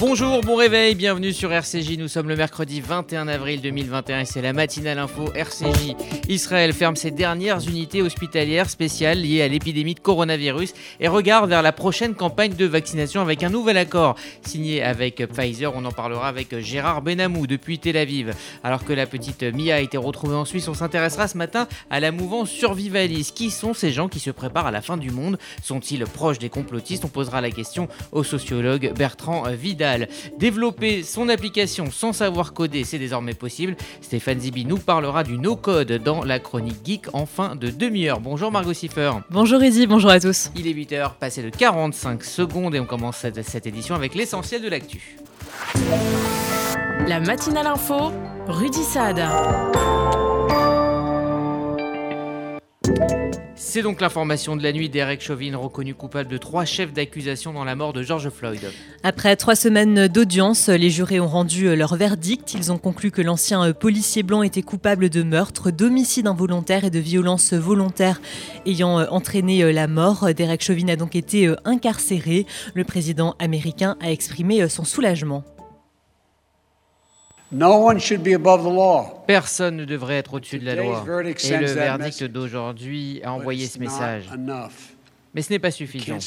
Bonjour, bon réveil, bienvenue sur RCJ. Nous sommes le mercredi 21 avril 2021 et c'est la matinale info RCJ. Israël ferme ses dernières unités hospitalières spéciales liées à l'épidémie de coronavirus et regarde vers la prochaine campagne de vaccination avec un nouvel accord signé avec Pfizer. On en parlera avec Gérard Benamou depuis Tel Aviv. Alors que la petite Mia a été retrouvée en Suisse, on s'intéressera ce matin à la mouvance survivaliste. Qui sont ces gens qui se préparent à la fin du monde? Sont-ils proches des complotistes? On posera la question au sociologue Bertrand Vidal. Développer son application sans savoir coder, c'est désormais possible. Stéphane Zibi nous parlera du no-code dans la chronique geek en fin de demi-heure. Bonjour Margot Siffer. Bonjour Izzy, bonjour à tous. Il est 8h, passé de 45 secondes et on commence cette, cette édition avec l'essentiel de l'actu. La matinale info, Rudy Saad. C'est donc l'information de la nuit d'Eric Chauvin, reconnu coupable de trois chefs d'accusation dans la mort de George Floyd. Après trois semaines d'audience, les jurés ont rendu leur verdict. Ils ont conclu que l'ancien policier blanc était coupable de meurtre, d'homicide involontaire et de violence volontaire ayant entraîné la mort. Derek Chauvin a donc été incarcéré. Le président américain a exprimé son soulagement. Personne ne devrait être au-dessus de la loi. Et le verdict d'aujourd'hui a envoyé ce message. Mais ce n'est pas suffisant.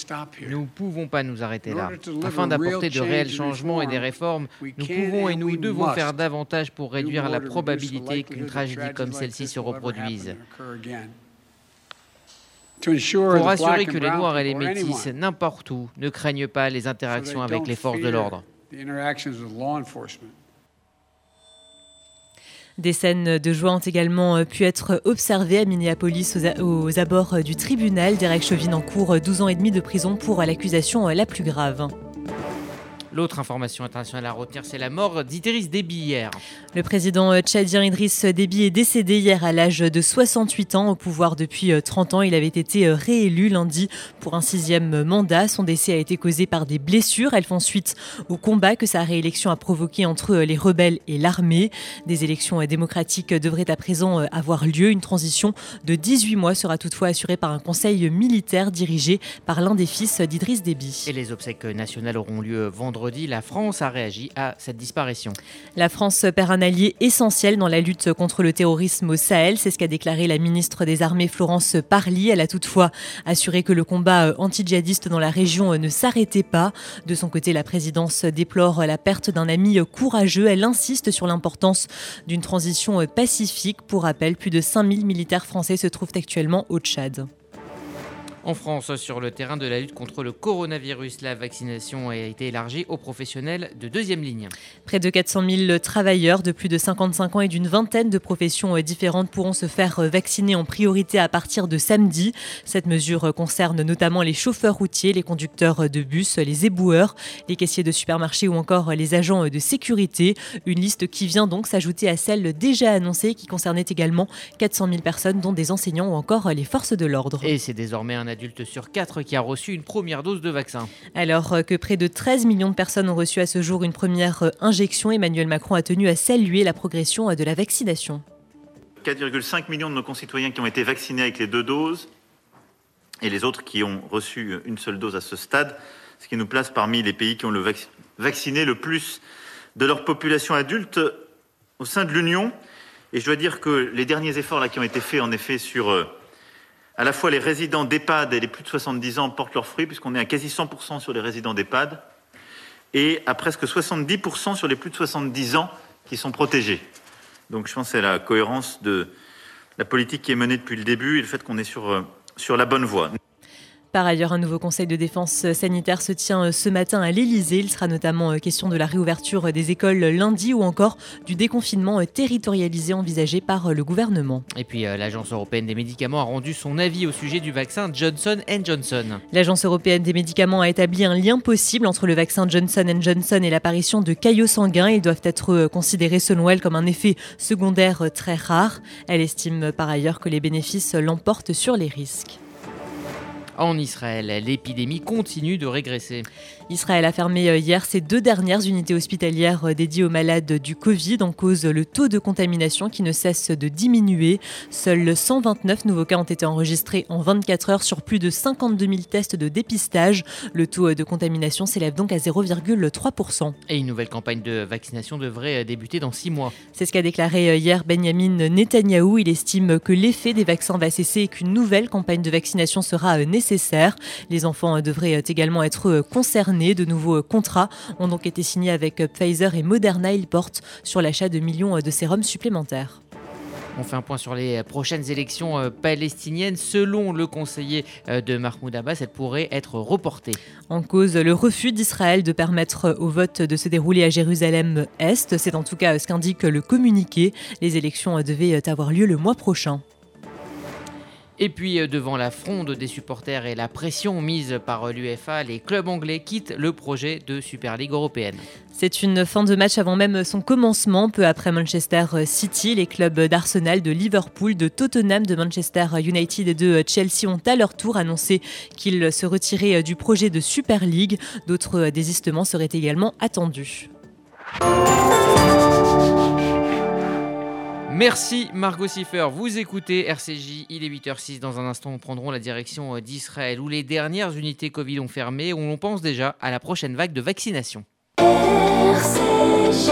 Nous ne pouvons pas nous arrêter là. Afin d'apporter de réels changements et des réformes, nous pouvons et nous devons faire davantage pour réduire la probabilité qu'une tragédie comme celle-ci se reproduise. Pour assurer que les Noirs et les Métis, n'importe où, ne craignent pas les interactions avec les forces de l'ordre. Des scènes de joie ont également pu être observées à Minneapolis aux, abords du tribunal. Derek Chauvin en cours 12 ans et demi de prison pour l'accusation la plus grave. L'autre information internationale à retenir, c'est la mort d'Idriss Déby hier. Le président tchadien Idriss Déby est décédé hier à l'âge de 68 ans. Au pouvoir depuis 30 ans, il avait été réélu lundi pour un sixième mandat. Son décès a été causé par des blessures. Elles font suite au combat que sa réélection a provoqué entre les rebelles et l'armée. Des élections démocratiques devraient à présent avoir lieu. Une transition de 18 mois sera toutefois assurée par un conseil militaire dirigé par l'un des fils d'Idriss Déby. Et les obsèques nationales auront lieu vendredi la France a réagi à cette disparition. La France perd un allié essentiel dans la lutte contre le terrorisme au Sahel. C'est ce qu'a déclaré la ministre des Armées Florence Parly. Elle a toutefois assuré que le combat anti-djihadiste dans la région ne s'arrêtait pas. De son côté, la présidence déplore la perte d'un ami courageux. Elle insiste sur l'importance d'une transition pacifique. Pour rappel, plus de 5000 militaires français se trouvent actuellement au Tchad. En France, sur le terrain de la lutte contre le coronavirus, la vaccination a été élargie aux professionnels de deuxième ligne. Près de 400 000 travailleurs de plus de 55 ans et d'une vingtaine de professions différentes pourront se faire vacciner en priorité à partir de samedi. Cette mesure concerne notamment les chauffeurs routiers, les conducteurs de bus, les éboueurs, les caissiers de supermarchés ou encore les agents de sécurité. Une liste qui vient donc s'ajouter à celle déjà annoncée qui concernait également 400 000 personnes dont des enseignants ou encore les forces de l'ordre. Et c'est désormais un adulte sur 4 qui a reçu une première dose de vaccin. Alors que près de 13 millions de personnes ont reçu à ce jour une première injection, Emmanuel Macron a tenu à saluer la progression de la vaccination. 4,5 millions de nos concitoyens qui ont été vaccinés avec les deux doses et les autres qui ont reçu une seule dose à ce stade, ce qui nous place parmi les pays qui ont le vacciné le plus de leur population adulte au sein de l'Union. Et je dois dire que les derniers efforts là, qui ont été faits en effet sur à la fois les résidents d'EHPAD et les plus de 70 ans portent leurs fruits, puisqu'on est à quasi 100% sur les résidents d'EHPAD, et à presque 70% sur les plus de 70 ans qui sont protégés. Donc je pense que c'est la cohérence de la politique qui est menée depuis le début et le fait qu'on est sur, euh, sur la bonne voie. Par ailleurs, un nouveau conseil de défense sanitaire se tient euh, ce matin à l'Elysée. Il sera notamment euh, question de la réouverture des écoles lundi ou encore du déconfinement euh, territorialisé envisagé par le gouvernement. Et puis l'Agence européenne des médicaments a rendu son avis au sujet du vaccin Johnson Johnson. L'Agence européenne des médicaments a établi un lien possible entre le vaccin Johnson Johnson et l'apparition de caillots sanguins. Ils doivent être considérés selon elle comme un effet secondaire très rare. Elle estime par ailleurs que les bénéfices l'emportent sur les risques. En Israël. L'épidémie continue de régresser. Israël a fermé euh, hier ses deux dernières unités hospitalières euh, dédiées aux malades du Covid en cause le taux de contamination qui ne cesse de diminuer. Seuls 129 nouveaux cas ont été enregistrés en 24 heures sur plus de 52 000 tests de dépistage. Le taux euh, de contamination s'élève donc à 0,3%. Et une nouvelle campagne de vaccination devrait débuter dans six mois. C'est ce qu'a déclaré hier Benjamin Netanyahou. Il estime que l'effet des vaccins va cesser et qu'une nouvelle campagne de vaccination sera nécessaire. Les enfants devraient également être concernés. De nouveaux contrats ont donc été signés avec Pfizer et Moderna. Ils portent sur l'achat de millions de sérums supplémentaires. On fait un point sur les prochaines élections euh, palestiniennes. Selon le conseiller euh, de Mahmoud Abbas, elles pourraient être reportées. En cause, le refus d'Israël de permettre au vote de se dérouler à Jérusalem-Est. C'est en tout cas ce qu'indique le communiqué. Les élections devaient avoir lieu le mois prochain. Et puis euh, devant la fronde des supporters et la pression mise par euh, l'UFA, les clubs anglais quittent le projet de Super League européenne. C'est une fin de match avant même son commencement. Peu après Manchester City, les clubs d'Arsenal, de Liverpool, de Tottenham, de Manchester United et de Chelsea ont à leur tour annoncé qu'ils se retiraient du projet de Super League. D'autres désistements seraient également attendus. Merci Margot Siffer. Vous écoutez RCJ, il est 8h06. Dans un instant, nous prendrons la direction euh, d'Israël où les dernières unités Covid ont fermé, où l'on pense déjà à la prochaine vague de vaccination. RCJ.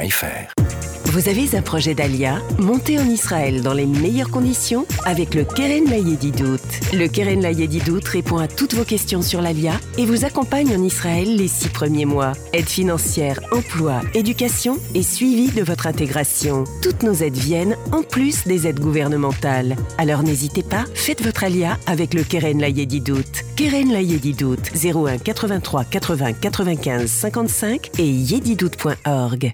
Vous avez un projet d'Alia Montez en Israël dans les meilleures conditions avec le Keren Layedidout. Le Keren Layedidout répond à toutes vos questions sur l'Alia et vous accompagne en Israël les six premiers mois. Aide financière, emploi, éducation et suivi de votre intégration. Toutes nos aides viennent en plus des aides gouvernementales. Alors n'hésitez pas, faites votre Alia avec le Keren Layedidout. Keren Layedidout 01 83 80 95 55 et yedidout.org.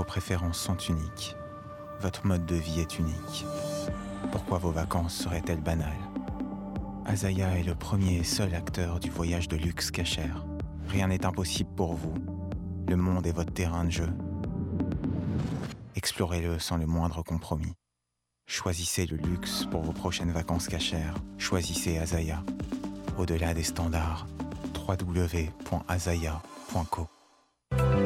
Vos préférences sont uniques. Votre mode de vie est unique. Pourquoi vos vacances seraient-elles banales? Azaya est le premier et seul acteur du voyage de luxe cachère. Rien n'est impossible pour vous. Le monde est votre terrain de jeu. Explorez-le sans le moindre compromis. Choisissez le luxe pour vos prochaines vacances cachères. Choisissez Azaya. Au-delà des standards, www.azaya.co.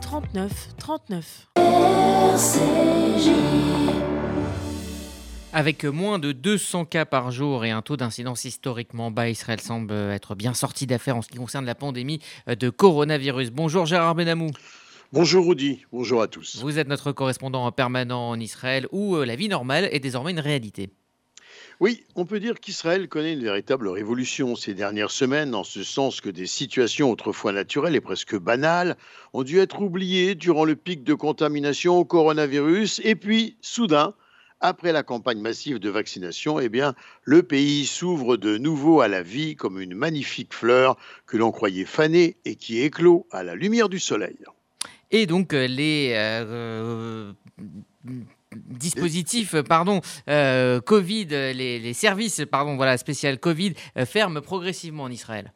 39 39. Avec moins de 200 cas par jour et un taux d'incidence historiquement bas, Israël semble être bien sorti d'affaires en ce qui concerne la pandémie de coronavirus. Bonjour Gérard Benamou. Bonjour Rudy, bonjour à tous. Vous êtes notre correspondant permanent en Israël où euh, la vie normale est désormais une réalité. Oui, on peut dire qu'Israël connaît une véritable révolution ces dernières semaines, en ce sens que des situations autrefois naturelles et presque banales ont dû être oubliées durant le pic de contamination au coronavirus, et puis, soudain, après la campagne massive de vaccination, eh bien, le pays s'ouvre de nouveau à la vie comme une magnifique fleur que l'on croyait fanée et qui éclot à la lumière du soleil. Et donc, euh, les euh, dispositifs, pardon, Covid, les, services, pardon, voilà, spécial Covid, ferment progressivement en Israël.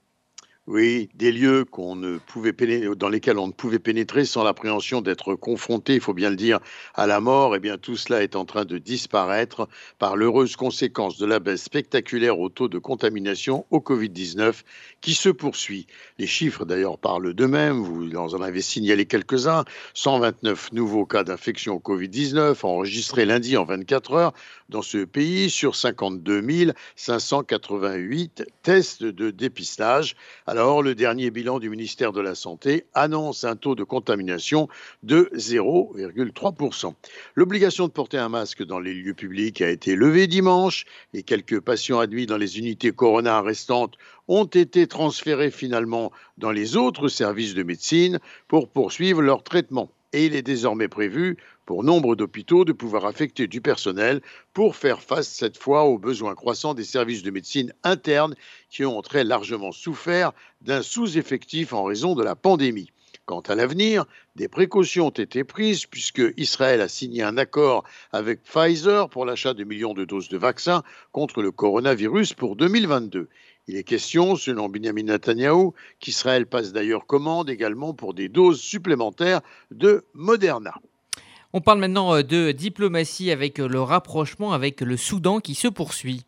Oui, des lieux qu'on ne pouvait dans lesquels on ne pouvait pénétrer sans l'appréhension d'être confronté, il faut bien le dire, à la mort. Eh bien, tout cela est en train de disparaître par l'heureuse conséquence de la baisse spectaculaire au taux de contamination au Covid-19 qui se poursuit. Les chiffres, d'ailleurs, parlent d'eux-mêmes. Vous en avez signalé quelques-uns. 129 nouveaux cas d'infection au Covid-19 enregistrés lundi en 24 heures dans ce pays sur 52 588 tests de dépistage. Alors, le dernier bilan du ministère de la Santé annonce un taux de contamination de 0,3%. L'obligation de porter un masque dans les lieux publics a été levée dimanche. Les quelques patients admis dans les unités Corona restantes ont été transférés finalement dans les autres services de médecine pour poursuivre leur traitement. Et il est désormais prévu pour nombre d'hôpitaux de pouvoir affecter du personnel pour faire face cette fois aux besoins croissants des services de médecine interne qui ont très largement souffert d'un sous-effectif en raison de la pandémie. Quant à l'avenir, des précautions ont été prises puisque Israël a signé un accord avec Pfizer pour l'achat de millions de doses de vaccins contre le coronavirus pour 2022. Il est question, selon Benjamin Netanyahu, qu'Israël passe d'ailleurs commande également pour des doses supplémentaires de Moderna. On parle maintenant euh, de diplomatie avec euh, le rapprochement avec le Soudan qui se poursuit.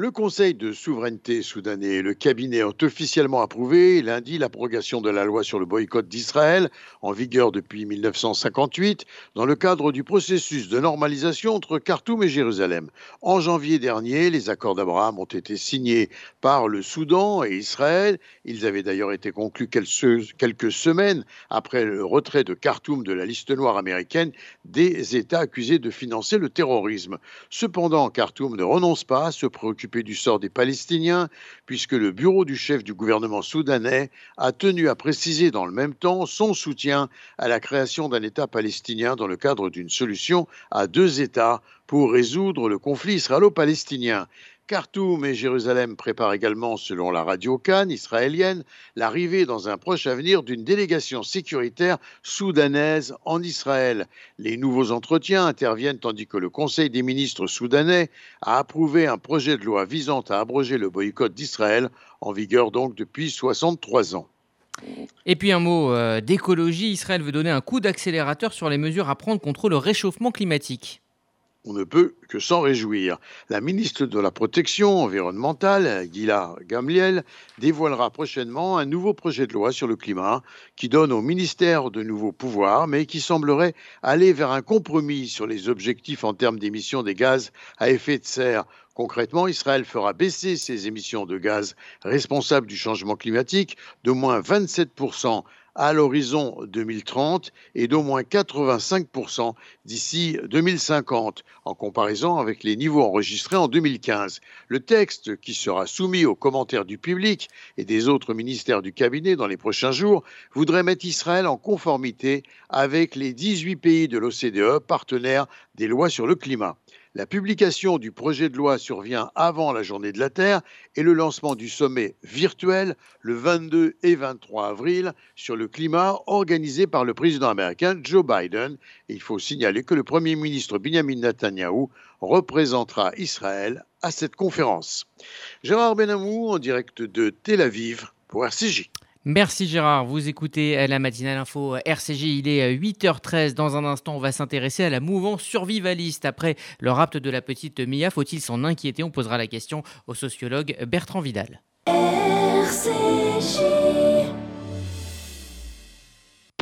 Le Conseil de souveraineté soudanais et le cabinet ont officiellement approuvé lundi l'abrogation de la loi sur le boycott d'Israël, en vigueur depuis 1958, dans le cadre du processus de normalisation entre Khartoum et Jérusalem. En janvier dernier, les accords d'Abraham ont été signés par le Soudan et Israël. Ils avaient d'ailleurs été conclus quelques semaines après le retrait de Khartoum de la liste noire américaine des États accusés de financer le terrorisme. Cependant, Khartoum ne renonce pas à se préoccuper du sort des Palestiniens, puisque le bureau du chef du gouvernement soudanais a tenu à préciser dans le même temps son soutien à la création d'un État palestinien dans le cadre d'une solution à deux États pour résoudre le conflit israélo-palestinien. Khartoum et Jérusalem préparent également, selon la radio Cannes israélienne, l'arrivée dans un proche avenir d'une délégation sécuritaire soudanaise en Israël. Les nouveaux entretiens interviennent tandis que le Conseil des ministres soudanais a approuvé un projet de loi visant à abroger le boycott d'Israël, en vigueur donc depuis 63 ans. Et puis un mot euh, d'écologie, Israël veut donner un coup d'accélérateur sur les mesures à prendre contre le réchauffement climatique on ne peut que s'en réjouir. La ministre de la Protection environnementale, Gila Gamliel, dévoilera prochainement un nouveau projet de loi sur le climat qui donne au ministère de nouveaux pouvoirs, mais qui semblerait aller vers un compromis sur les objectifs en termes d'émissions des gaz à effet de serre. Concrètement, Israël fera baisser ses émissions de gaz responsables du changement climatique d'au moins 27 à l'horizon 2030 et d'au moins 85% d'ici 2050, en comparaison avec les niveaux enregistrés en 2015. Le texte, qui sera soumis aux commentaires du public et des autres ministères du cabinet dans les prochains jours, voudrait mettre Israël en conformité avec les 18 pays de l'OCDE, partenaires des lois sur le climat. La publication du projet de loi survient avant la journée de la Terre et le lancement du sommet virtuel le 22 et 23 avril sur le climat organisé par le président américain Joe Biden. il faut signaler que le Premier ministre Benjamin Netanyahu représentera Israël à cette conférence. Gérard Benamou en direct de Tel Aviv pour RCJ. Merci Gérard, vous écoutez la matinale info RCJ, il est 8h13. Dans un instant, on va s'intéresser à la mouvance survivaliste. Après le rapt de la petite Mia, faut-il s'en inquiéter? On posera la question au sociologue Bertrand Vidal.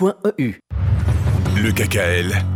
Le KKL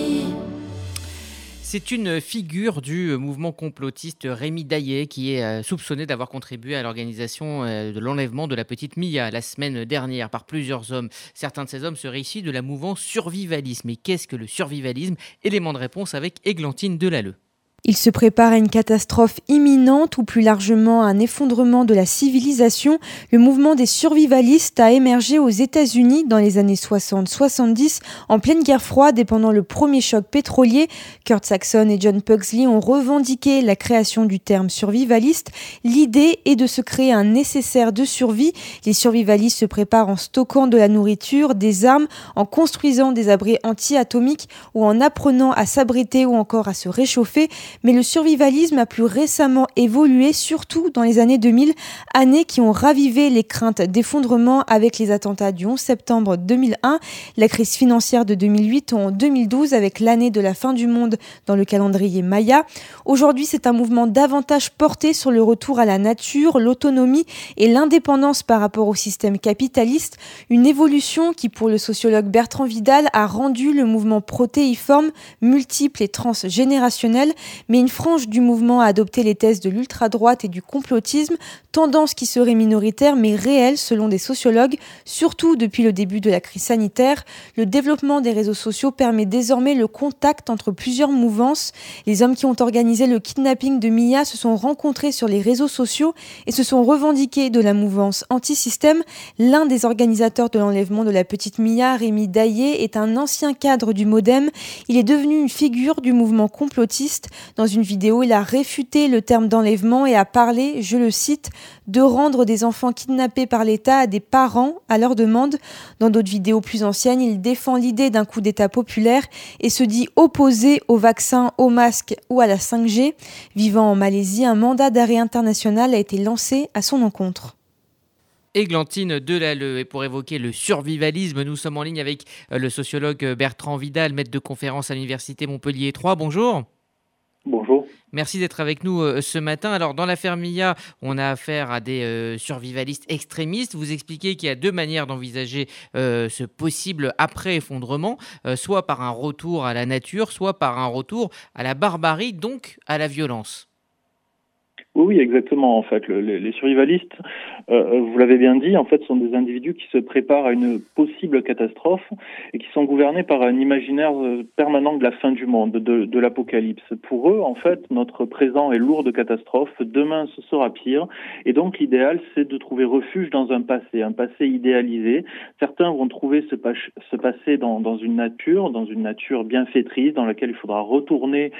C'est une figure du mouvement complotiste Rémi Daillet qui est euh, soupçonné d'avoir contribué à l'organisation euh, de l'enlèvement de la petite Mia la semaine dernière par plusieurs hommes. Certains de ces hommes seraient issus de la mouvance survivalisme. Mais qu'est-ce que le survivalisme? Élément de réponse avec Églantine Delalleux. Il se prépare à une catastrophe imminente ou plus largement à un effondrement de la civilisation. Le mouvement des survivalistes a émergé aux États-Unis dans les années 60-70 en pleine guerre froide et pendant le premier choc pétrolier. Kurt Saxon et John Pugsley ont revendiqué la création du terme survivaliste. L'idée est de se créer un nécessaire de survie. Les survivalistes se préparent en stockant de la nourriture, des armes, en construisant des abris anti-atomiques ou en apprenant à s'abriter ou encore à se réchauffer mais le survivalisme a plus récemment évolué, surtout dans les années 2000, années qui ont ravivé les craintes d'effondrement avec les attentats du 11 septembre 2001, la crise financière de 2008 ou en 2012 avec l'année de la fin du monde dans le calendrier Maya. Aujourd'hui, c'est un mouvement davantage porté sur le retour à la nature, l'autonomie et l'indépendance par rapport au système capitaliste, une évolution qui, pour le sociologue Bertrand Vidal, a rendu le mouvement protéiforme, multiple et transgénérationnel mais une frange du mouvement a adopté les thèses de l'ultra-droite et du complotisme, tendance qui serait minoritaire mais réelle selon des sociologues, surtout depuis le début de la crise sanitaire. Le développement des réseaux sociaux permet désormais le contact entre plusieurs mouvances. Les hommes qui ont organisé le kidnapping de Mia se sont rencontrés sur les réseaux sociaux et se sont revendiqués de la mouvance anti-système. L'un des organisateurs de l'enlèvement de la petite Mia, Rémi Daillé, est un ancien cadre du Modem. Il est devenu une figure du mouvement complotiste. Une vidéo, il a réfuté le terme d'enlèvement et a parlé, je le cite, de rendre des enfants kidnappés par l'État à des parents à leur demande. Dans d'autres vidéos plus anciennes, il défend l'idée d'un coup d'État populaire et se dit opposé au vaccin, au masque ou à la 5G. Vivant en Malaisie, un mandat d'arrêt international a été lancé à son encontre. Églantine Delalleux. Et pour évoquer le survivalisme, nous sommes en ligne avec euh, le sociologue Bertrand Vidal, maître de conférence à l'Université Montpellier 3. Bonjour. Bonjour. Merci d'être avec nous euh, ce matin. Alors, dans l'affaire Mia, on a affaire à des euh, survivalistes extrémistes. Vous expliquez qu'il y a deux manières d'envisager euh, ce possible après-effondrement, soit par un retour à la nature, soit par un retour à la barbarie, donc à la violence. Oui, exactement. En fait, les survivalistes, euh, vous l'avez bien dit, en fait, sont des individus qui se préparent à une possible catastrophe et qui sont gouvernés par un imaginaire euh, permanent de la fin du monde, de, l'apocalypse. Pour eux, en fait, notre présent est lourd de catastrophes. Demain, ce sera pire. Et donc, l'idéal, c'est de trouver refuge dans un passé, un passé idéalisé. Certains vont trouver ce, passé dans, une nature, dans une nature bienfaitrice, dans laquelle il faudra retourner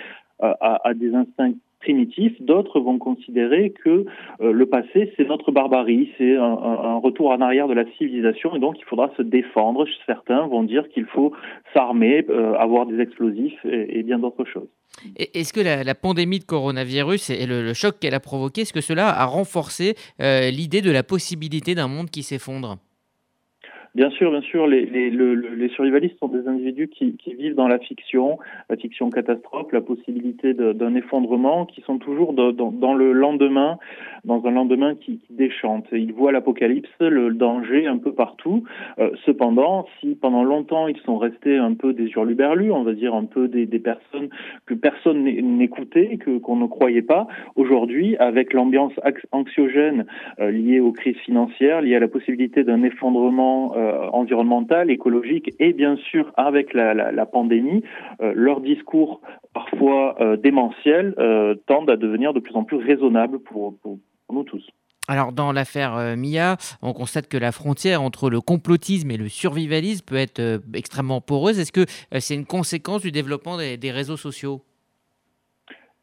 euh, à des instincts primitifs, d'autres vont considérer que euh, le passé, c'est notre barbarie, c'est un, retour en arrière de la civilisation, et donc il faudra se défendre. Certains vont dire qu'il faut s'armer, euh, avoir des explosifs et, bien d'autres choses. Est-ce que la, pandémie de coronavirus et le, choc qu'elle a provoqué, est-ce que cela a renforcé euh, l'idée de la possibilité d'un monde qui s'effondre? Bien sûr, bien sûr, les, les, les survivalistes sont des individus qui, qui, vivent dans la fiction, la fiction catastrophe, la possibilité d'un effondrement, qui sont toujours dans, dans, le lendemain, dans un lendemain qui, qui déchante. Ils voient l'apocalypse, le danger un peu partout. Euh, cependant, si pendant longtemps ils sont restés un peu des hurluberlus, on va dire un peu des, des personnes que personne n'écoutait, que qu'on ne croyait pas, aujourd'hui, avec l'ambiance anxiogène euh, liée aux crises financières, liée à la possibilité d'un effondrement euh, environnemental, écologique et bien sûr avec la, pandémie, euh, leurs discours parfois euh, démentiels tendent à devenir de plus en plus raisonnables pour, nous tous. Alors dans l'affaire Mia, on constate que la frontière entre le complotisme et le survivalisme peut être extrêmement poreuse. Est-ce que c'est une conséquence du développement des réseaux sociaux?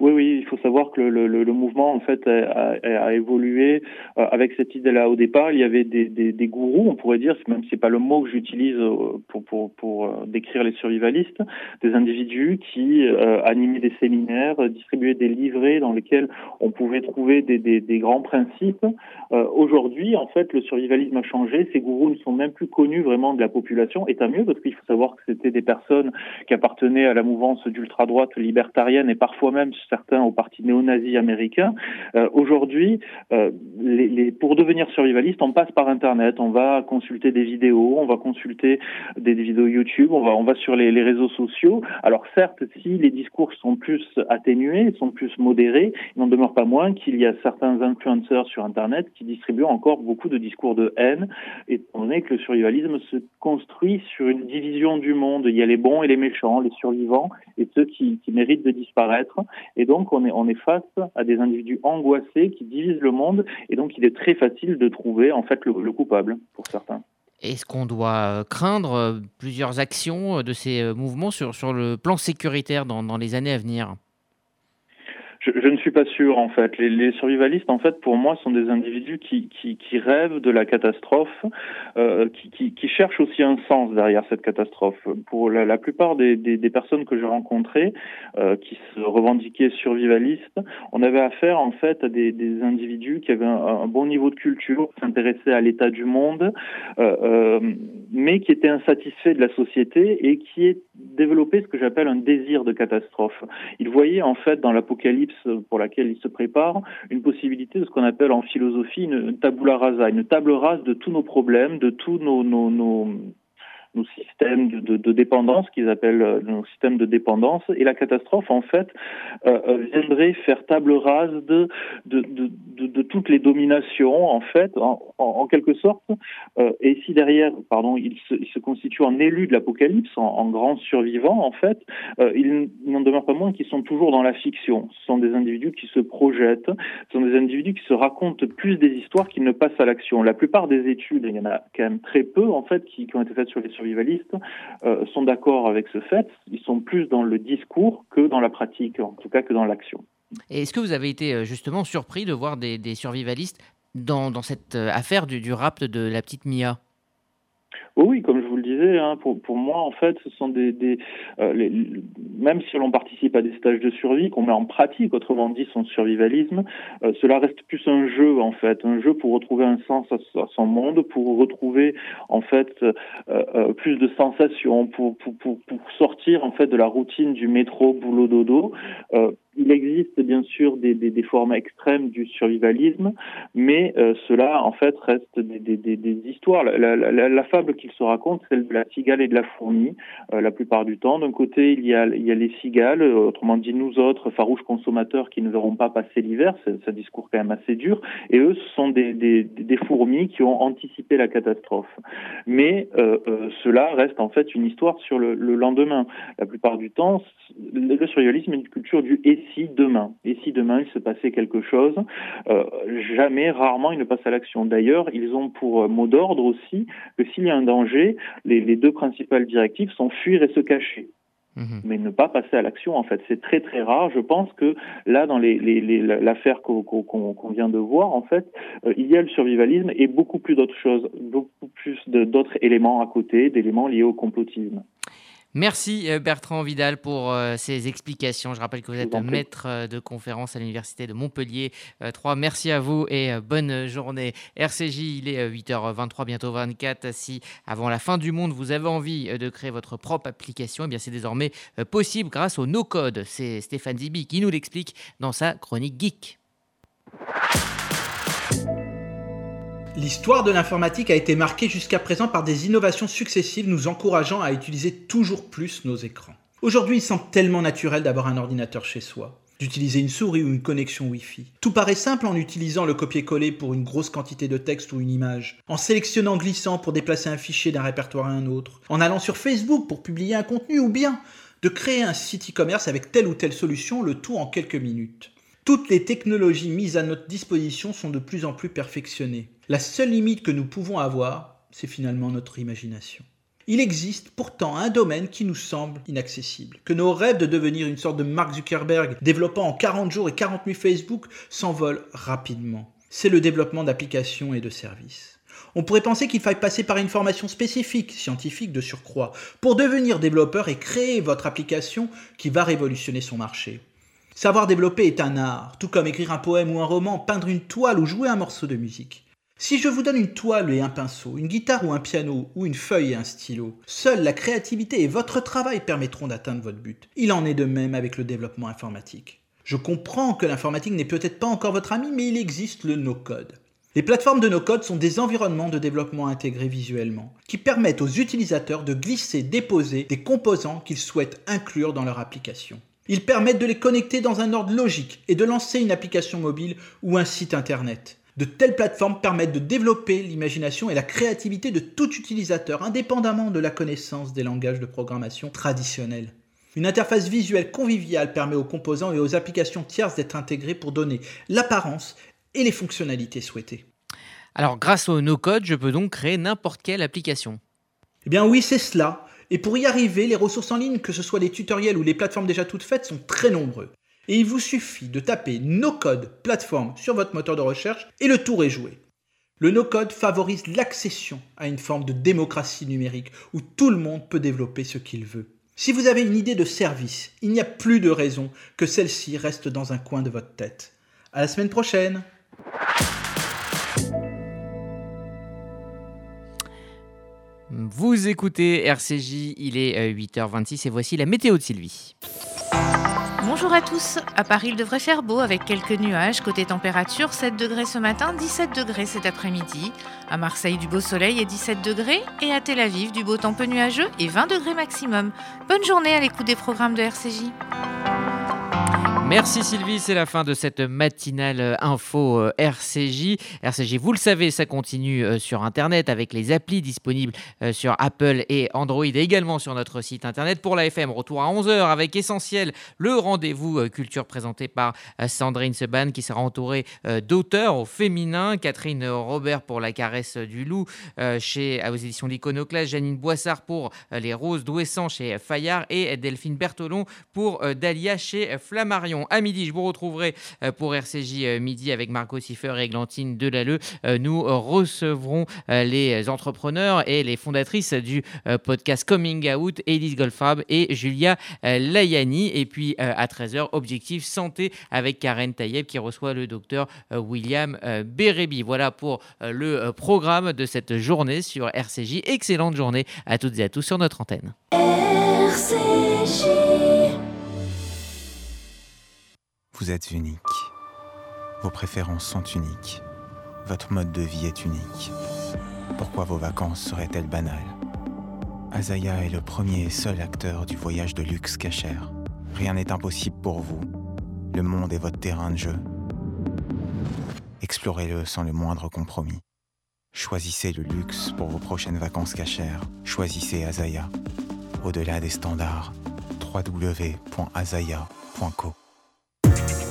Oui, oui, il faut savoir que le, le, le mouvement en fait a, a, évolué euh, avec cette idée-là. Au départ, il y avait des, des, des gourous, on pourrait dire, même si c'est pas le mot que j'utilise euh, pour, pour, pour euh, décrire les survivalistes, des individus qui animaient des séminaires, distribuaient des livrets dans lesquels on pouvait trouver des, des, grands principes. Aujourd'hui, en fait, le survivalisme a changé. Ces gourous ne sont même plus connus vraiment de la population, et tant mieux parce qu'il faut savoir que c'était des personnes qui appartenaient à la mouvance d'ultra droite libertarienne et parfois même certains au parti néo-nazi américain. Euh, aujourd'hui, euh, pour devenir survivaliste, on passe par Internet, on va consulter des vidéos, on va consulter des, vidéos YouTube, on va, on sur les, réseaux sociaux. Alors certes, si les discours sont plus atténués, sont plus modérés, il n'en demeure pas moins qu'il y a certains influenceurs sur Internet qui distribuent encore beaucoup de discours de haine, étant donné que le survivalisme se construit sur une division du monde. Il y a les bons et les méchants, les survivants et ceux qui méritent de disparaître. Et donc, on est, face à des individus angoissés qui divisent le monde. Et donc, il est très facile de trouver, en fait, le, coupable pour certains. Est-ce qu'on doit euh, craindre euh, plusieurs actions euh, de ces mouvements sur, le plan sécuritaire dans les années à venir? Je, ne suis pas sûr en fait. Les, survivalistes en fait pour moi sont des individus qui, qui, rêvent de la catastrophe, euh, qui, qui, cherchent aussi un sens derrière cette catastrophe. Pour la, plupart des, des, personnes que j'ai rencontrées euh, qui se revendiquaient survivalistes, on avait affaire en fait à des, des individus qui avaient un, bon niveau de culture, qui s'intéressaient à l'état du monde, euh mais qui étaient insatisfaits de la société et qui développaient ce que j'appelle un désir de catastrophe. Ils voyaient en fait dans l'apocalypse pour laquelle il se prépare, une possibilité de ce qu'on appelle en philosophie une, tabula rasa, une table rase de tous nos problèmes, de tous nos, nos, nos nos systèmes de, dépendance, qu'ils appellent euh, nos systèmes de dépendance, et la catastrophe, en fait, euh, euh viendrait faire table rase de, de, de, toutes les dominations, en fait, en, quelque sorte. Et si derrière, pardon, il se, il se en élu de l'apocalypse, en, en, grand survivant, en fait, euh, il n'en demeure pas moins qu'ils sont toujours dans la fiction. Ce sont des individus qui se projettent, ce sont des individus qui se racontent plus des histoires qu'ils ne passent à l'action. La plupart des études, il y en a quand même très peu, en fait, qui, qui ont été faites sur les survivalistes euh, sont d'accord avec ce fait. Ils sont plus dans le discours que dans la pratique, en tout cas que dans l'action. Est-ce que vous avez été euh, justement surpris de voir des, survivalistes dans, cette euh, affaire du, du rapt de la petite Mia? Oui, comme je hein, pour, moi, en fait, ce sont des, euh, même si l'on participe à des stages de survie, qu'on met en pratique, autrement dit, son survivalisme, euh, cela reste plus un jeu, en fait, un jeu pour retrouver un sens à, son monde, pour retrouver, en fait, euh, plus de sensations, pour, pour, pour, pour, sortir, en fait, de la routine du métro, boulot, dodo. Euh, il existe bien sûr des, des, formes extrêmes du survivalisme, mais euh, cela en fait reste des, histoires. La, fable qu'il se raconte, celle de la cigale et de la fourmi, euh, la plupart du temps. D'un côté, il y, a, les cigales, autrement dit nous autres, farouches consommateurs qui ne verront pas passer l'hiver, c'est un discours quand même assez dur, et eux, ce sont des, fourmis qui ont anticipé la catastrophe. Mais euh, euh, cela reste en fait une histoire sur le, le lendemain. La plupart du temps, le survivalisme est une culture du et si demain, et si demain il se passait quelque chose, euh, jamais, rarement ils ne passent à l'action. D'ailleurs, ils ont pour mot d'ordre aussi que s'il y a un danger, les, les, deux principales directives sont fuir et se cacher. Mhm. Mais ne pas passer à l'action, en fait, c'est très très rare. Je pense que là, dans l'affaire les, les, qu'on vient de voir, en fait, euh, il y a le survivalisme et beaucoup plus d'autres choses, beaucoup plus d'autres éléments à côté, d'éléments liés au complotisme. Merci euh, Bertrand Vidal pour euh, ces explications. Je rappelle que vous êtes maître euh, de conférence à l'Université de Montpellier 3. Merci à vous et bonne journée. RCJ, il est 8h23, bientôt 24. Si avant la fin du monde, vous avez envie de créer votre propre application, eh bien c'est désormais possible grâce au no-code. C'est Stéphane Zibi qui nous l'explique dans sa chronique geek. L'histoire de l'informatique a été marquée jusqu'à présent par des innovations successives nous encourageant à utiliser toujours plus nos écrans. Aujourd'hui, il semble tellement naturel d'avoir un ordinateur chez soi, d'utiliser une souris ou une connexion Wi-Fi. Tout paraît simple en utilisant le copier-coller pour une grosse quantité de texte ou une image, en sélectionnant glissant pour déplacer un fichier d'un répertoire à un autre, en allant sur Facebook pour publier un contenu ou bien de créer un site e-commerce avec telle ou telle solution, le tout en quelques minutes. Toutes les technologies mises à notre disposition sont de plus en plus perfectionnées. La seule limite que nous pouvons avoir, c'est finalement notre imagination. Il existe pourtant un domaine qui nous semble inaccessible, que nos rêves de devenir une sorte de Mark Zuckerberg développant en 40 jours et 40 nuits Facebook s'envolent rapidement. C'est le développement d'applications et de services. On pourrait penser qu'il faille passer par une formation spécifique, scientifique de surcroît, pour devenir développeur et créer votre application qui va révolutionner son marché. Savoir développer est un art, tout comme écrire un poème ou un roman, peindre une toile ou jouer un morceau de musique. Si je vous donne une toile et un pinceau, une guitare ou un piano, ou une feuille et un stylo, seule la créativité et votre travail permettront d'atteindre votre but. Il en est de même avec le développement informatique. Je comprends que l'informatique n'est peut-être pas encore votre ami, mais il existe le no-code. Les plateformes de no-code sont des environnements de développement intégrés visuellement, qui permettent aux utilisateurs de glisser, déposer des composants qu'ils souhaitent inclure dans leur application. Ils permettent de les connecter dans un ordre logique et de lancer une application mobile ou un site internet. De telles plateformes permettent de développer l'imagination et la créativité de tout utilisateur, indépendamment de la connaissance des langages de programmation traditionnels. Une interface visuelle conviviale permet aux composants et aux applications tierces d'être intégrés pour donner l'apparence et les fonctionnalités souhaitées. Alors grâce au no-code, je peux donc créer n'importe quelle application. Eh bien oui, c'est cela. Et pour y arriver, les ressources en ligne, que ce soit les tutoriels ou les plateformes déjà toutes faites, sont très nombreux et il vous suffit de taper no-code plateforme sur votre moteur de recherche et le tour est joué. Le no-code favorise l'accession à une forme de démocratie numérique où tout le monde peut développer ce qu'il veut. Si vous avez une idée de service, il n'y a plus de raison que celle-ci reste dans un coin de votre tête. À la semaine prochaine! Vous écoutez RCJ, il est 8h26 et voici la météo de Sylvie. Bonjour à tous. À Paris, il devrait faire beau avec quelques nuages. Côté température, 7 degrés ce matin, 17 degrés cet après-midi. À Marseille, du beau soleil et 17 degrés. Et à Tel Aviv, du beau temps peu nuageux et 20 degrés maximum. Bonne journée à l'écoute des programmes de RCJ. Merci Sylvie, c'est la fin de cette matinale euh, info euh, RCJ. RCJ, vous le savez, ça continue euh, sur Internet avec les applis disponibles sur Apple et Android et également sur notre site Internet. Pour la FM, retour à 11h avec Essentiel, le rendez-vous culture présenté par Sandrine Seban qui sera entourée d'auteurs au féminin. Catherine Robert pour La caresse du loup chez, aux éditions L'Iconoclaste. Janine Boissard pour Les roses d'Ouessant chez Fayard et Delphine Bertolon pour Dahlia chez Flammarion. À midi, je vous retrouverai euh, pour RCJ euh, midi avec Marco Siffer et Glantine Delalleux. Euh, nous recevrons les entrepreneurs et les fondatrices du podcast Coming Out, Elise Goldfarb et Julia Layani. Et puis à 13h, Objectif Santé avec Karen Tayeb qui reçoit le docteur William Bérébi. Voilà pour le programme de cette journée sur RCJ. Excellente journée à toutes et à tous sur notre antenne. Vous êtes unique. Vos préférences sont uniques. Votre mode de vie est unique. Pourquoi vos vacances seraient-elles banales? Azaya est le premier et seul acteur du voyage de luxe cachère. Rien n'est impossible pour vous. Le monde est votre terrain de jeu. Explorez-le sans le moindre compromis. Choisissez le luxe pour vos prochaines vacances cachères. Choisissez Azaya. Au-delà des standards, www.azaya.co.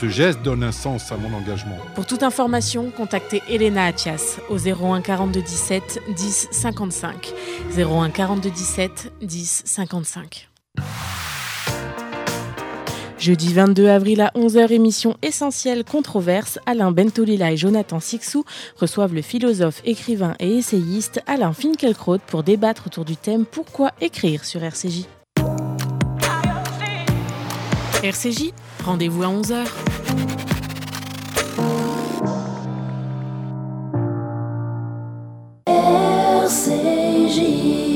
Ce geste donne un sens à mon engagement. Pour toute information, contactez Elena Atias au 01 42 17 10 55. 01 42 17 10 55. Jeudi 22 avril à 11h, émission essentielle controverse. Alain Bentolila et Jonathan Sixou reçoivent le philosophe, écrivain et essayiste Alain Finkielkraut pour débattre autour du thème Pourquoi écrire? sur RCJ RCJ, Rendez-vous à 11h. RCJ